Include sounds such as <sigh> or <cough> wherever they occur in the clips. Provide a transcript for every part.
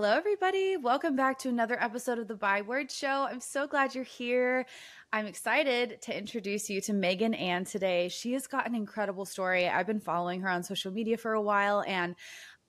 Hello, everybody. Welcome back to another episode of the By Words Show. I'm so glad you're here. I'm excited to introduce you to Meagan Anne today. She has got an incredible story. I've been following her on social media for a while, and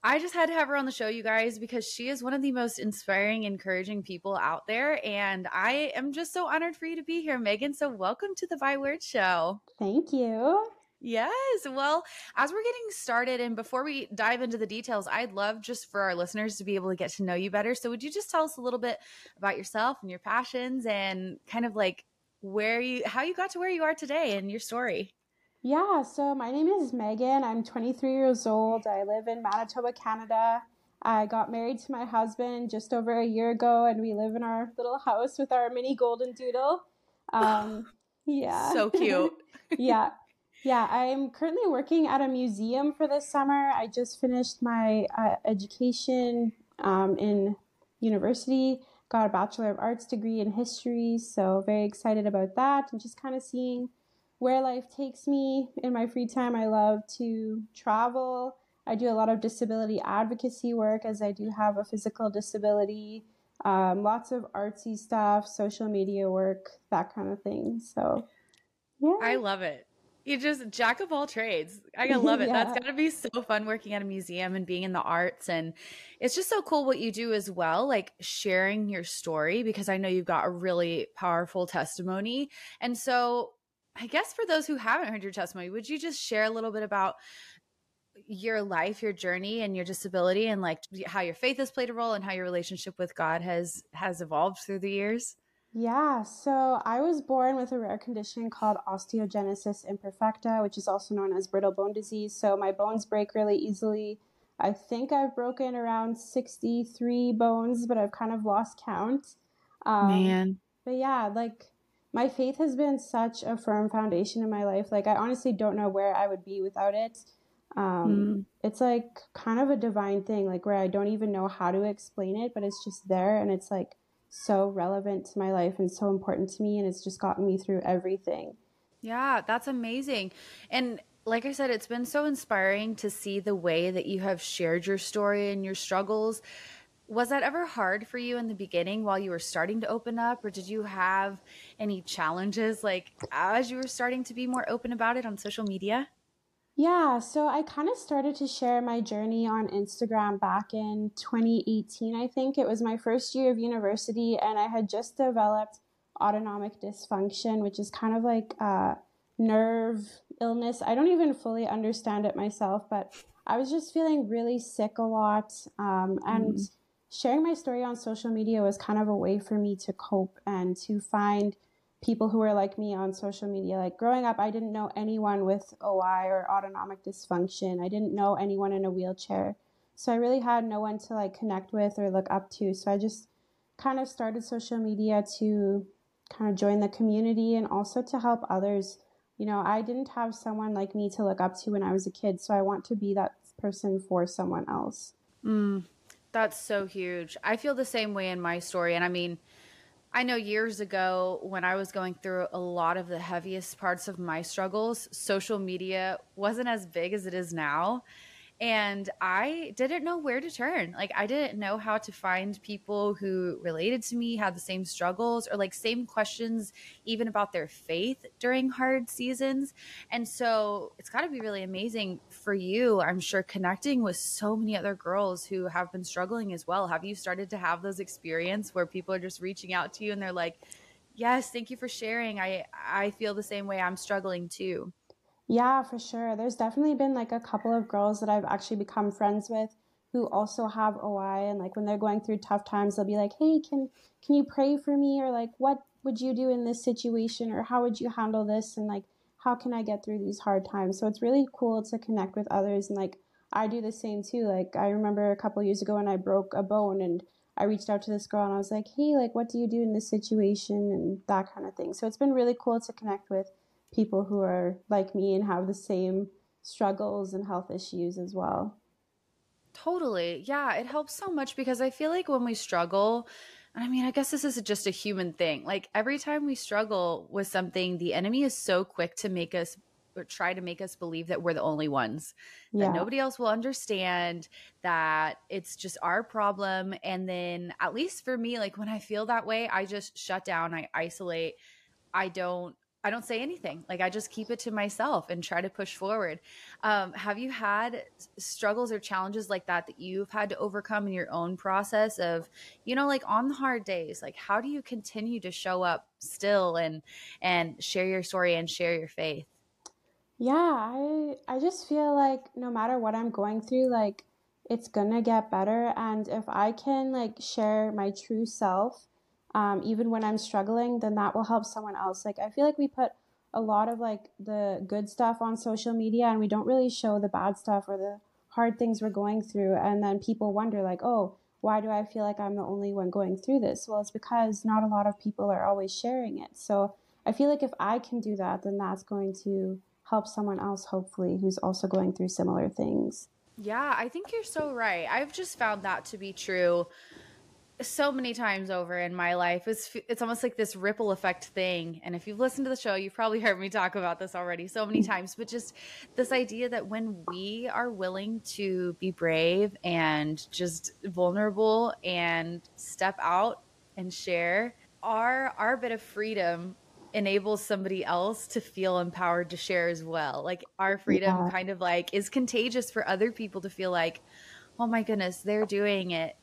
I just had to have her on the show, you guys, because she is one of the most inspiring, encouraging people out there. And I am just so honored for you to be here, Meagan. So, welcome to the By Words Show. Thank you. Yes. Well, as we're getting started, and before we dive into the details, I'd love just for our listeners to be able to get to know you better. So, would you just tell us a little bit about yourself and your passions and kind of like where you, how you got to where you are today and your story? Yeah. So, my name is Meagan. I'm 23 years old. I live in Manitoba, Canada. I got married to my husband just over a year ago, and we live in our little house with our mini golden doodle. <laughs> Um, yeah. So cute. <laughs> yeah. Yeah, I'm currently working at a museum for this summer. I just finished my uh, education um, in university, got a Bachelor of Arts degree in history, so very excited about that and just kind of seeing where life takes me in my free time. I love to travel. I do a lot of disability advocacy work as I do have a physical disability. Um, lots of artsy stuff, social media work, that kind of thing. So, yeah. I love it. You just jack of all trades. I love <laughs> it. yeah. That's gotta be so fun working at a museum and being in the arts. And it's just so cool what you do as well, like sharing your story, because I know you've got a really powerful testimony. And so I guess for those who haven't heard your testimony, would you just share a little bit about your life, your journey and your disability and like how your faith has played a role and how your relationship with God has has evolved through the years? Yeah, so I was born with a rare condition called osteogenesis imperfecta, which is also known as brittle bone disease. So my bones break really easily. I think I've broken around 63 bones, but I've kind of lost count. Um, Man. But yeah, like my faith has been such a firm foundation in my life. Like I honestly don't know where I would be without it. Um, mm. It's like kind of a divine thing, like where I don't even know how to explain it, but it's just there and it's like so relevant to my life and so important to me and it's just gotten me through everything. Yeah, that's amazing. And like I said, it's been so inspiring to see the way that you have shared your story and your struggles. Was that ever hard for you in the beginning while you were starting to open up, or did you have any challenges like as you were starting to be more open about it on social media? Yeah, so I kind of started to share my journey on Instagram back in 2018, I think. It was my first year of university, and I had just developed autonomic dysfunction, which is kind of like a nerve illness. I don't even fully understand it myself, but I was just feeling really sick a lot. Um, and mm. sharing my story on social media was kind of a way for me to cope and to find people who are like me on social media. Like growing up, I didn't know anyone with OI or autonomic dysfunction. I didn't know anyone in a wheelchair. So I really had no one to like connect with or look up to. So I just kind of started social media to kind of join the community and also to help others. You know, I didn't have someone like me to look up to when I was a kid. So I want to be that person for someone else. Mm, that's so huge. I feel the same way in my story. And I mean, I know years ago when I was going through a lot of the heaviest parts of my struggles, social media wasn't as big as it is now and I didn't know where to turn. Like I didn't know how to find people who related to me, had the same struggles or like same questions even about their faith during hard seasons. And so it's got to be really amazing for you, I'm sure connecting with so many other girls who have been struggling as well. Have you started to have those experience where people are just reaching out to you and they're like, "Yes, thank you for sharing. I I feel the same way. I'm struggling too." Yeah, for sure. There's definitely been like a couple of girls that I've actually become friends with who also have OI and like when they're going through tough times they'll be like, "Hey, can can you pray for me?" or like, "What would you do in this situation?" or "How would you handle this?" and like, "How can I get through these hard times?" So it's really cool to connect with others and like I do the same too. Like I remember a couple years ago when I broke a bone and I reached out to this girl and I was like, "Hey, like what do you do in this situation?" and that kind of thing. So it's been really cool to connect with people who are like me and have the same struggles and health issues as well. Totally. Yeah, it helps so much because I feel like when we struggle, I mean, I guess this is just a human thing. Like every time we struggle with something, the enemy is so quick to make us or try to make us believe that we're the only ones, that nobody else will understand, that it's just our problem. And then, at least for me, like when I feel that way, I just shut down, I isolate. I don't I don't say anything. Like I just keep it to myself and try to push forward. Um, have you had struggles or challenges like that that you've had to overcome in your own process of, you know, like on the hard days? Like how do you continue to show up still and and share your story and share your faith? Yeah, I I just feel like no matter what I'm going through, like it's gonna get better, and if I can like share my true self um, even when I'm struggling, then that will help someone else. Like, I feel like we put a lot of like the good stuff on social media and we don't really show the bad stuff or the hard things we're going through. And then people wonder, like, oh, why do I feel like I'm the only one going through this? Well, it's because not a lot of people are always sharing it. So I feel like if I can do that, then that's going to help someone else, hopefully, who's also going through similar things. Yeah, I think you're so right. I've just found that to be true so many times over in my life. It's it's almost like this ripple effect thing. And if you've listened to the show, you've probably <laughs> heard me talk about this already so many times. But just this idea that when we are willing to be brave and just vulnerable and step out and share, our our bit of freedom enables somebody else to feel empowered to share as well. Like our freedom yeah. kind of like is contagious for other people to feel like, oh my goodness, they're doing it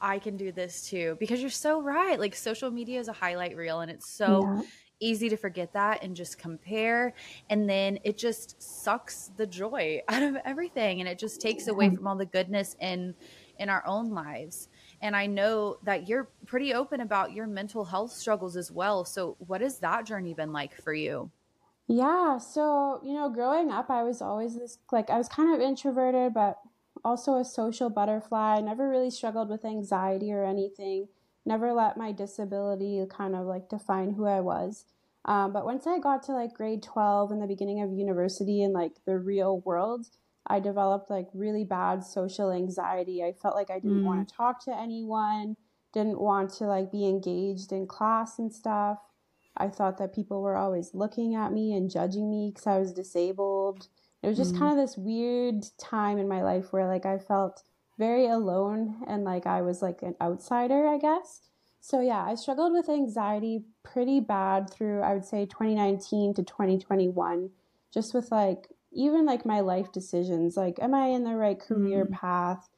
I can do this too. Because you're so right. Like social media is a highlight reel and it's so yeah. easy to forget that and just compare. And then it just sucks the joy <laughs> out of everything and it just takes away from all the goodness in in our own lives. And I know that you're pretty open about your mental health struggles as well. So what has that journey been like for you? Yeah, so, you know, growing up, I was always this like I was kind of introverted, but also a social butterfly, never really struggled with anxiety or anything, never let my disability kind of like define who I was. Um, but once I got to like grade 12 and the beginning of university and like the real world, I developed like really bad social anxiety. I felt like I didn't mm. want to talk to anyone, didn't want to like be engaged in class and stuff. I thought that people were always looking at me and judging me because I was disabled. It was just mm kind of this weird time in my life where like I felt very alone and like I was like an outsider, I guess. So yeah, I struggled with anxiety pretty bad through I would say 2019 to 2021 just with like even like my life decisions like am I in the right career mm path?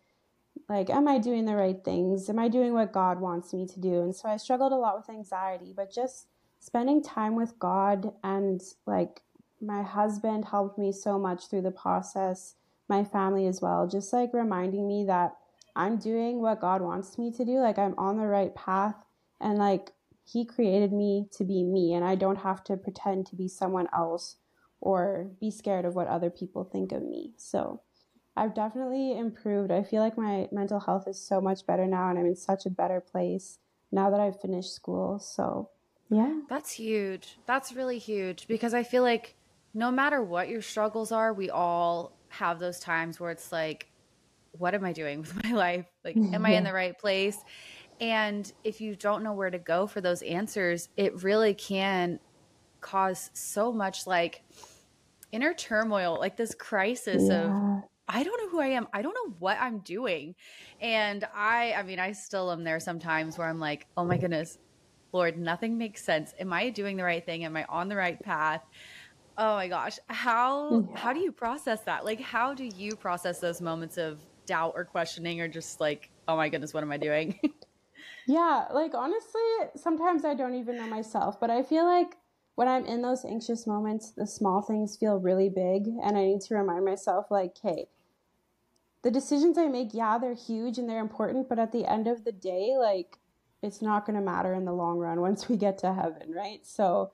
Like am I doing the right things? Am I doing what God wants me to do? And so I struggled a lot with anxiety, but just spending time with God and like my husband helped me so much through the process, my family as well, just like reminding me that I'm doing what God wants me to do. Like I'm on the right path and like he created me to be me and I don't have to pretend to be someone else or be scared of what other people think of me. So I've definitely improved. I feel like my mental health is so much better now and I'm in such a better place now that I've finished school. So, yeah. That's huge. That's really huge because I feel like no matter what your struggles are, we all have those times where it's like, what am I doing with <laughs> my life? Like, <laughs> am I in the right place? And if you don't know where to go for those answers, it really can cause so much like inner turmoil, like this crisis yeah. of, I don't know who I am. I don't know what I'm doing. And I, I mean, I still am there sometimes where I'm like, oh my goodness, Lord, nothing makes sense. Am I doing the right thing? Am I on the right path? Oh my gosh. How how do you process that? Like how do you process those moments of doubt or questioning or just like, oh my goodness, what am I doing? <laughs> yeah, like honestly, sometimes I don't even know myself, but I feel like when I'm in those anxious moments, the small things feel really big and I need to remind myself like, hey, the decisions I make, yeah, they're huge and they're important, but at the end of the day, like it's not going to matter in the long run once we get to heaven, right? So,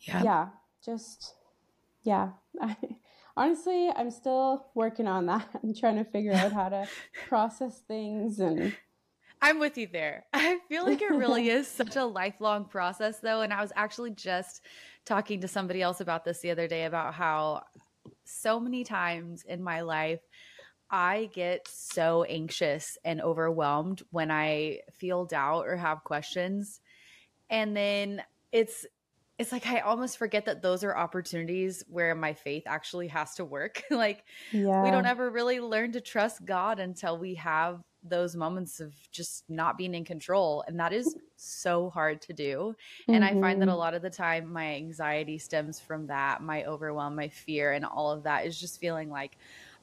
yeah, yeah just yeah, <laughs> I, honestly, I'm still working on that. <laughs> I'm trying to figure out how to <laughs> process things and. I'm with you there. I feel like it really is such a lifelong process, though. And I was actually just talking to somebody else about this the other day about how so many times in my life, I get so anxious and overwhelmed when I feel doubt or have questions. And then it's it's like I almost forget that those are opportunities where my faith actually has to work. <laughs> like yeah. we don't ever really learn to trust God until we have those moments of just not being in control and that is so hard to do and mm-hmm. i find that a mm-hmm. lot of the time my anxiety stems from that my overwhelm my fear and all of that is just feeling like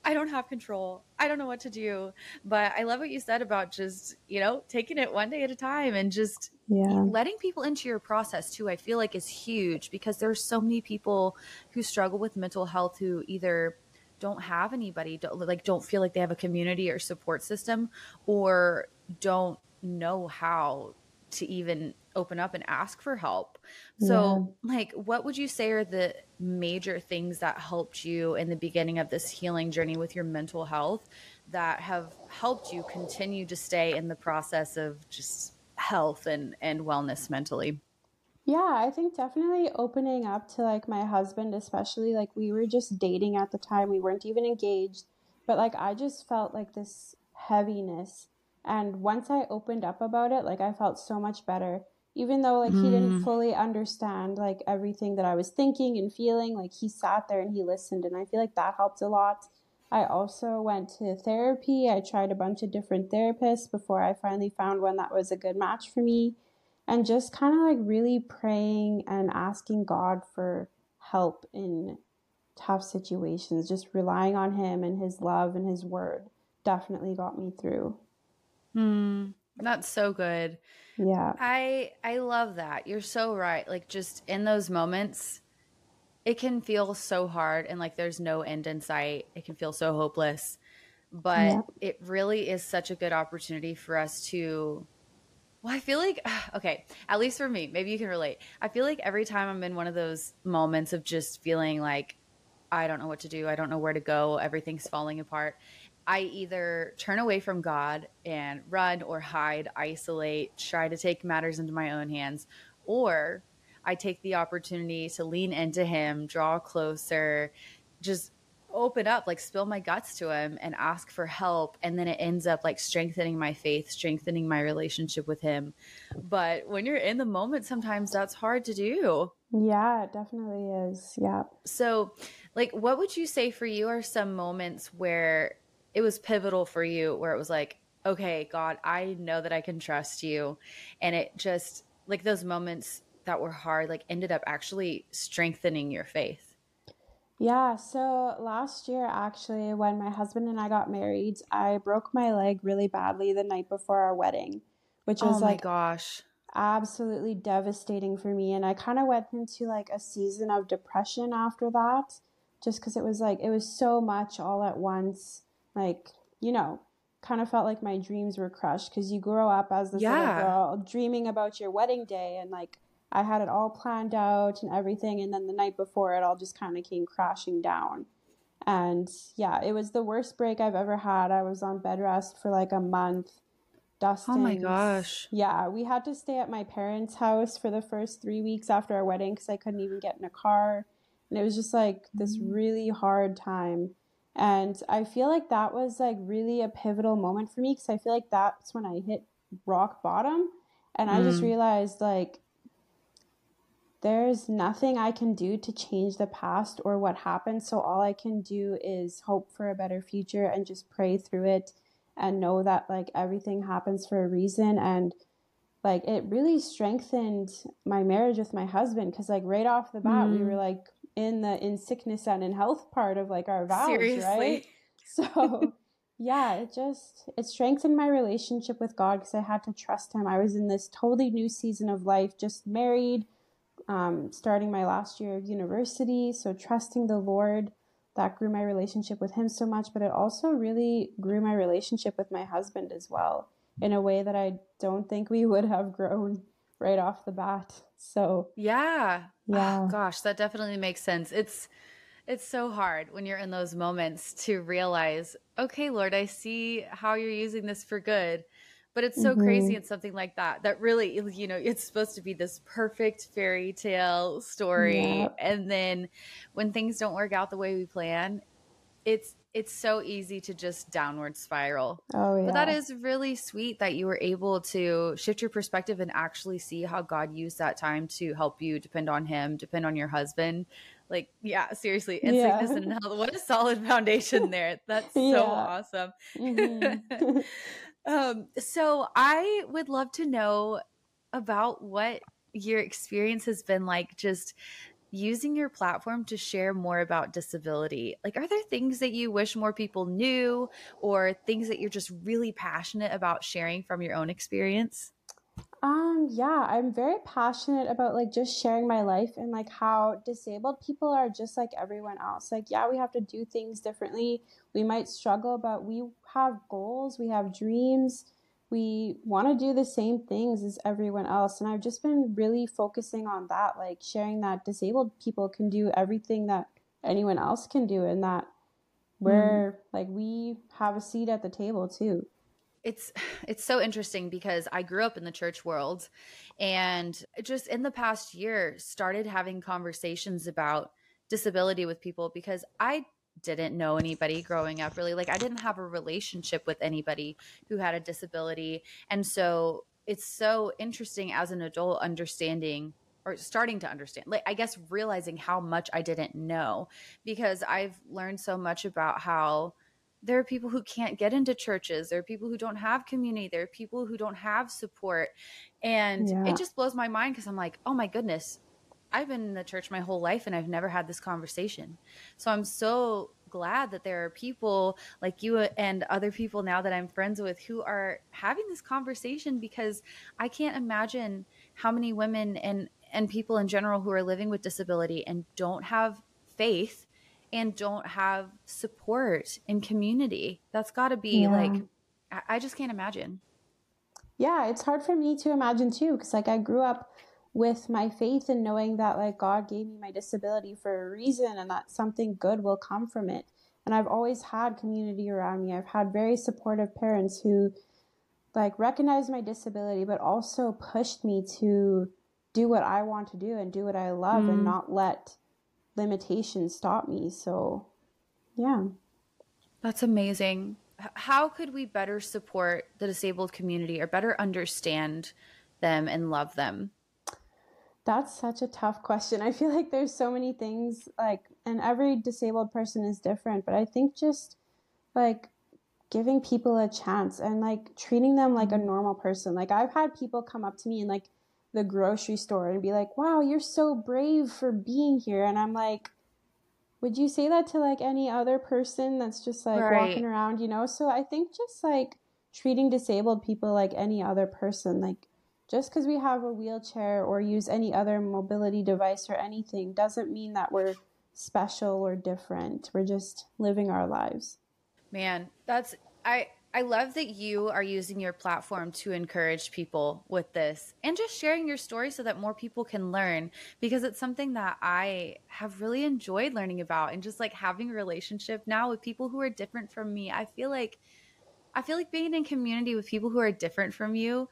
I don't have control. I don't know what to do. But I love what you said about just, you know, taking it one day at a time and just yeah. letting people into your process too. I feel like is huge because there's so many people who struggle with mental health who either don't have anybody, don't, like don't feel like they have a community or support system or don't know how to even open up and ask for help. So, yeah. like, what would you say are the major things that helped you in the beginning of this healing journey with your mental health that have helped you continue to stay in the process of just health and and wellness mentally? Yeah, I think definitely opening up to like my husband, especially like we were just dating at the time, we weren't even engaged, but like I just felt like this heaviness. And once I opened up about it, like I felt so much better even though like he didn't mm. fully understand like everything that I was thinking and feeling, like he sat there and he listened and I feel like that helped a lot. I also went to therapy. I tried a bunch of different therapists before I finally found one that was a good match for me. And just kind of like really praying and asking God for help in tough situations, just relying on Him and His love and His word definitely got me through. Hmm. That's so good. Yeah. I I love that. You're so right. Like just in those moments it can feel so hard and like there's no end in sight. It can feel so hopeless. But yeah. it really is such a good opportunity for us to well, I feel like <sighs> okay, at least for me, maybe you can relate. I feel like every time I'm in one of those moments of just feeling like I don't know what to do, I don't know where to go, everything's falling apart I either turn away from God and run or hide, isolate, try to take matters into my own hands, or I take the opportunity to lean into Him, draw closer, just open up, like spill my guts to Him and ask for help. And then it ends up like strengthening my faith, strengthening my relationship with Him. But when you're in the moment, sometimes that's hard to do. Yeah, it definitely is. Yeah. So, like, what would you say for you are some moments where it was pivotal for you where it was like, okay, God, I know that I can trust you. And it just like those moments that were hard, like ended up actually strengthening your faith. Yeah, so last year, actually, when my husband and I got married, I broke my leg really badly the night before our wedding, which was oh like, gosh, absolutely devastating for me. And I kind of went into like a season of depression after that, just because it was like, it was so much all at once like you know kind of felt like my dreams were crushed because you grow up as this yeah. little girl dreaming about your wedding day and like I had it all planned out and everything and then the night before it all just kind of came crashing down. And yeah, it was the worst break I've ever had. I was on bed rest for like a month. Dustin. Oh my gosh. Yeah, we had to stay at my parents' house for the first 3 weeks after our wedding cuz I couldn't even get in a car. And it was just like this mm. really hard time. And I feel like that was like really a pivotal moment for me because I feel like that's when I hit rock bottom. And I just mm. realized like there's nothing I can do to change the past or what happened. So all I can do is hope for a better future and just pray through it and know that like everything happens for a reason. And like it really strengthened my marriage with my husband because like right off the bat, mm. we were mm. like, in the in sickness and in health part of like our vows, Seriously. right? <laughs> So yeah, it just it strengthened my relationship with God because I had to trust Him. I was in this totally new season of life, just married, um, starting my last year of university. So trusting the Lord that grew my relationship with Him so much, but it also really grew my relationship with my husband as well in a way that I don't think we would have <laughs> grown right off the bat. So yeah, yeah, oh, gosh, that definitely makes sense. It's it's so hard when you're in those moments to realize, okay, Lord, I see how you're using this for good. But it's so mm-hmm. crazy in something like that that really, you know, it's supposed to be this perfect fairy tale story. Yep. And then when things don't work out the way we plan, it's it's so easy to just downward spiral. Oh yeah. But that is really sweet that you were able to shift your perspective and actually see how God used that time to help you depend on him, depend on your husband. Like, yeah, seriously, in yeah. sickness and health. What a solid foundation <laughs> there. That's so yeah. awesome. Mm-hmm. <laughs> <laughs> um, so I would love to know about what your experience has been like just using your platform to share more about disability. Like, are there things that you wish more people knew or things that you're just really passionate about sharing from your own experience? Um, yeah, I'm very passionate about like just sharing my life and like how disabled people are just like everyone else. Like, yeah, we have to do things differently. We might struggle, but we have goals, we have dreams we want to do the same things as everyone else. And I've just been really focusing on that, like sharing that disabled people can do everything that anyone else can do, and that we're mm. like we have a seat at the table too. It's it's so interesting because I grew up in the church world and just in the past year started having conversations about disability with people because I didn't know anybody growing up really like i didn't have a relationship with anybody who had a disability and so it's so interesting as an adult understanding or starting to understand like i guess realizing how much i didn't know because i've learned so much about how there are people who can't get into churches there are people who don't have community there are people who don't have support and yeah. it just blows my mind because i'm like oh my goodness I've been in the church my whole life and I've never had this conversation. So I'm so glad that there are people like you and other people now that I'm friends with who are having this conversation because I can't imagine how many women and and people in general who are living with disability and don't have faith and don't have support in community. That's got to be yeah. like I just can't imagine. Yeah, it's hard for me to imagine too cuz like I grew up with my faith and knowing that like God gave me my disability for a reason and that something good will come from it. And I've always had community around me. I've had very supportive parents who like recognized my disability but also pushed me to do what I want to do and do what I love mm. and not let limitations stop me. So, yeah. That's amazing. How could we better support the disabled community or better understand them and love them? That's such a tough question. I feel like there's so many things like and every disabled person is different, but I think just like giving people a chance and like treating them like a mm-hmm. normal person. Like I've had people come up to me in like the grocery store and be like, "Wow, you're so brave for being here." And I'm like, would you say that to like any other person that's just like right. walking around, you know? So I think just like treating disabled people like any other person, like just because we have a wheelchair or use any other mobility device or anything doesn't mean that we're special or different. We're just living our lives. Man, that's I I love that you are using your platform to encourage people with this and just sharing your story so that more people can learn because it's something that I have really enjoyed learning about and just like having a relationship now with people who are different from me. I feel like I feel like being in community with people who are different from you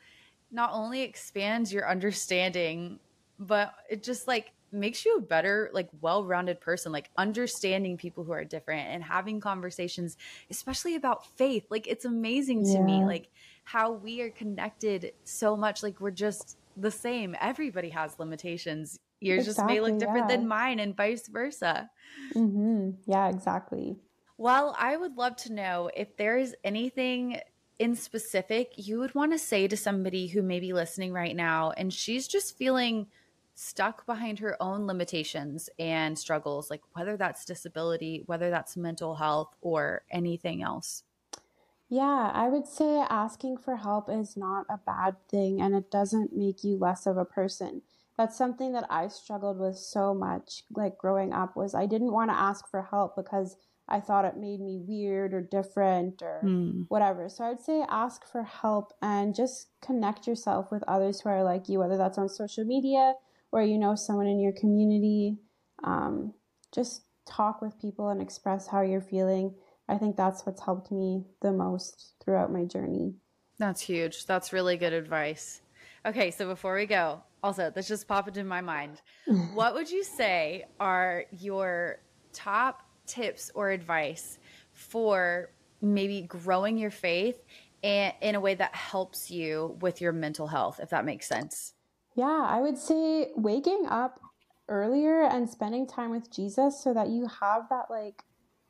not only expands your understanding, but it just like makes you a better, like well rounded person, like understanding people who are different and having conversations, especially about faith. Like it's amazing yeah. to me, like how we are connected so much. Like we're just the same. Everybody has limitations. Yours exactly, just may look different yeah. than mine and vice versa. Mm-hmm. Yeah, exactly. Well, I would love to know if there is anything in specific you would want to say to somebody who may be listening right now and she's just feeling stuck behind her own limitations and struggles, like whether that's disability, whether that's mental health, or anything else? Yeah, I would say asking for help is not a bad thing and it doesn't make you less of a person. That's something that I struggled with so much like growing up was I didn't want to ask for help because I thought it made me weird or different or mm. whatever. So I'd say ask for help and just connect yourself with others who are like you, whether that's on social media or you know someone in your community. Um, just talk with people and express how you're feeling. I think that's what's helped me the most throughout my journey. That's huge. That's really good advice. Okay, so before we go, also, this just popped into my mind. <laughs> what would you say are your top tips or advice for maybe growing your faith and in a way that helps you with your mental health, if that makes sense? Yeah, I would say waking up earlier and spending time with Jesus so that you have that like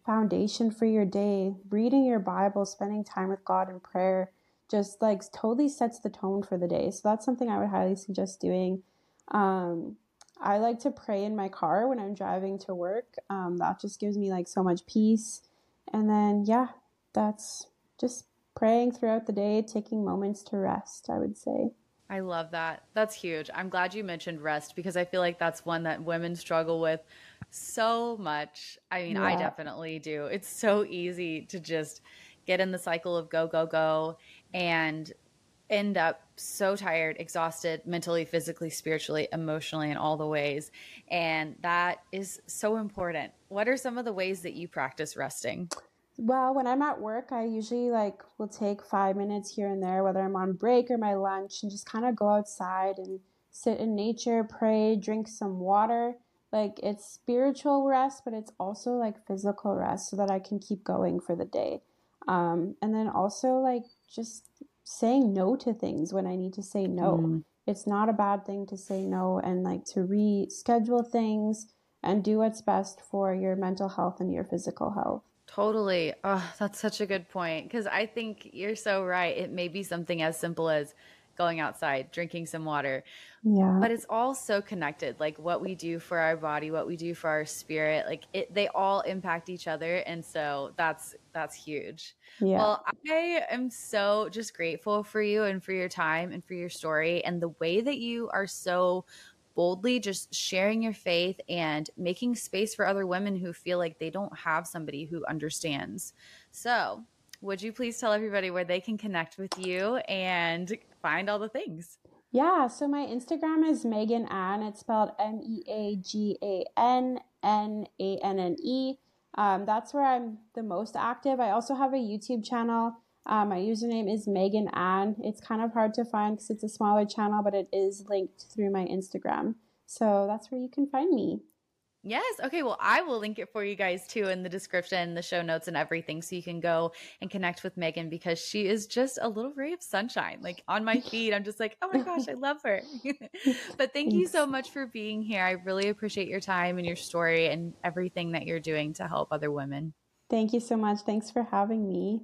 foundation for your day, reading your Bible, spending time with God in prayer just like totally sets the tone for the day. So that's something I would highly suggest doing. Um, I like to pray in my car when I'm driving to work. Um, that just gives me like so much peace. And then, yeah, that's just praying throughout the day, taking moments to rest, I would say. I love that. That's huge. I'm glad you mentioned rest because I feel like that's one that women struggle with so much. I mean, yeah. I definitely do. It's so easy to just get in the cycle of go, go, go and end up so tired, exhausted mentally, physically, spiritually, emotionally, in all the ways. And that is so important. What are some of the ways that you practice resting? Well, when I'm at work, I usually like will take five minutes here and there, whether I'm on break or my lunch, and just kind of go outside and sit in nature, pray, drink some water. Like it's spiritual rest, but it's also like physical rest so that I can keep going for the day. Um, and then also like just saying no to things when I need to say no. Mm. It's not a bad thing to say no and like to reschedule things and do what's best for your mental health and your physical health. Totally. Oh, that's such a good point. Because I think you're so right. It may be something as simple as going outside, drinking some water. Yeah. But it's all so connected. Like what we do for our body, what we do for our spirit, like it they all impact each other. And so that's that's huge. Yeah. Well, I am so just grateful for you and for your time and for your story and the way that you are so boldly just sharing your faith and making space for other women who feel like they don't have somebody who understands. So, would you please tell everybody where they can connect with you and find all the things? Yeah, so my Instagram is Meagan Anne. It's spelled M E A G A N N A N N E. Um, that's where I'm the most active. I also have a YouTube channel. Um, my username is Meagan Anne. It's kind of hard to find because it's a smaller channel, but it is linked through my Instagram. So that's where you can find me. Yes. Okay. Well, I will link it for you guys too in the description, the show notes, and everything. So you can go and connect with Meagan because she is just a little ray of sunshine. Like on my <laughs> feed, I'm just like, oh my gosh, I love her. <laughs> but thank you so much for being here. I really appreciate your time and your story and everything that you're doing to help other women. Thank you so much. Thanks for having me.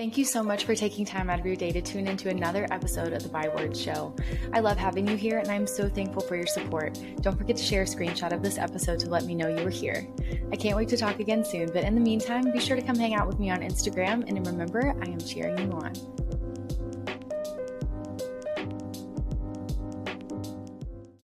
Thank you so much for taking time out of your day to tune into another episode of the By Words Show. I love having you here and I'm so thankful for your support. Don't forget to share a screenshot of this episode to let me know you were here. I can't wait to talk again soon, but in the meantime, be sure to come hang out with me on Instagram and remember, I am cheering you on.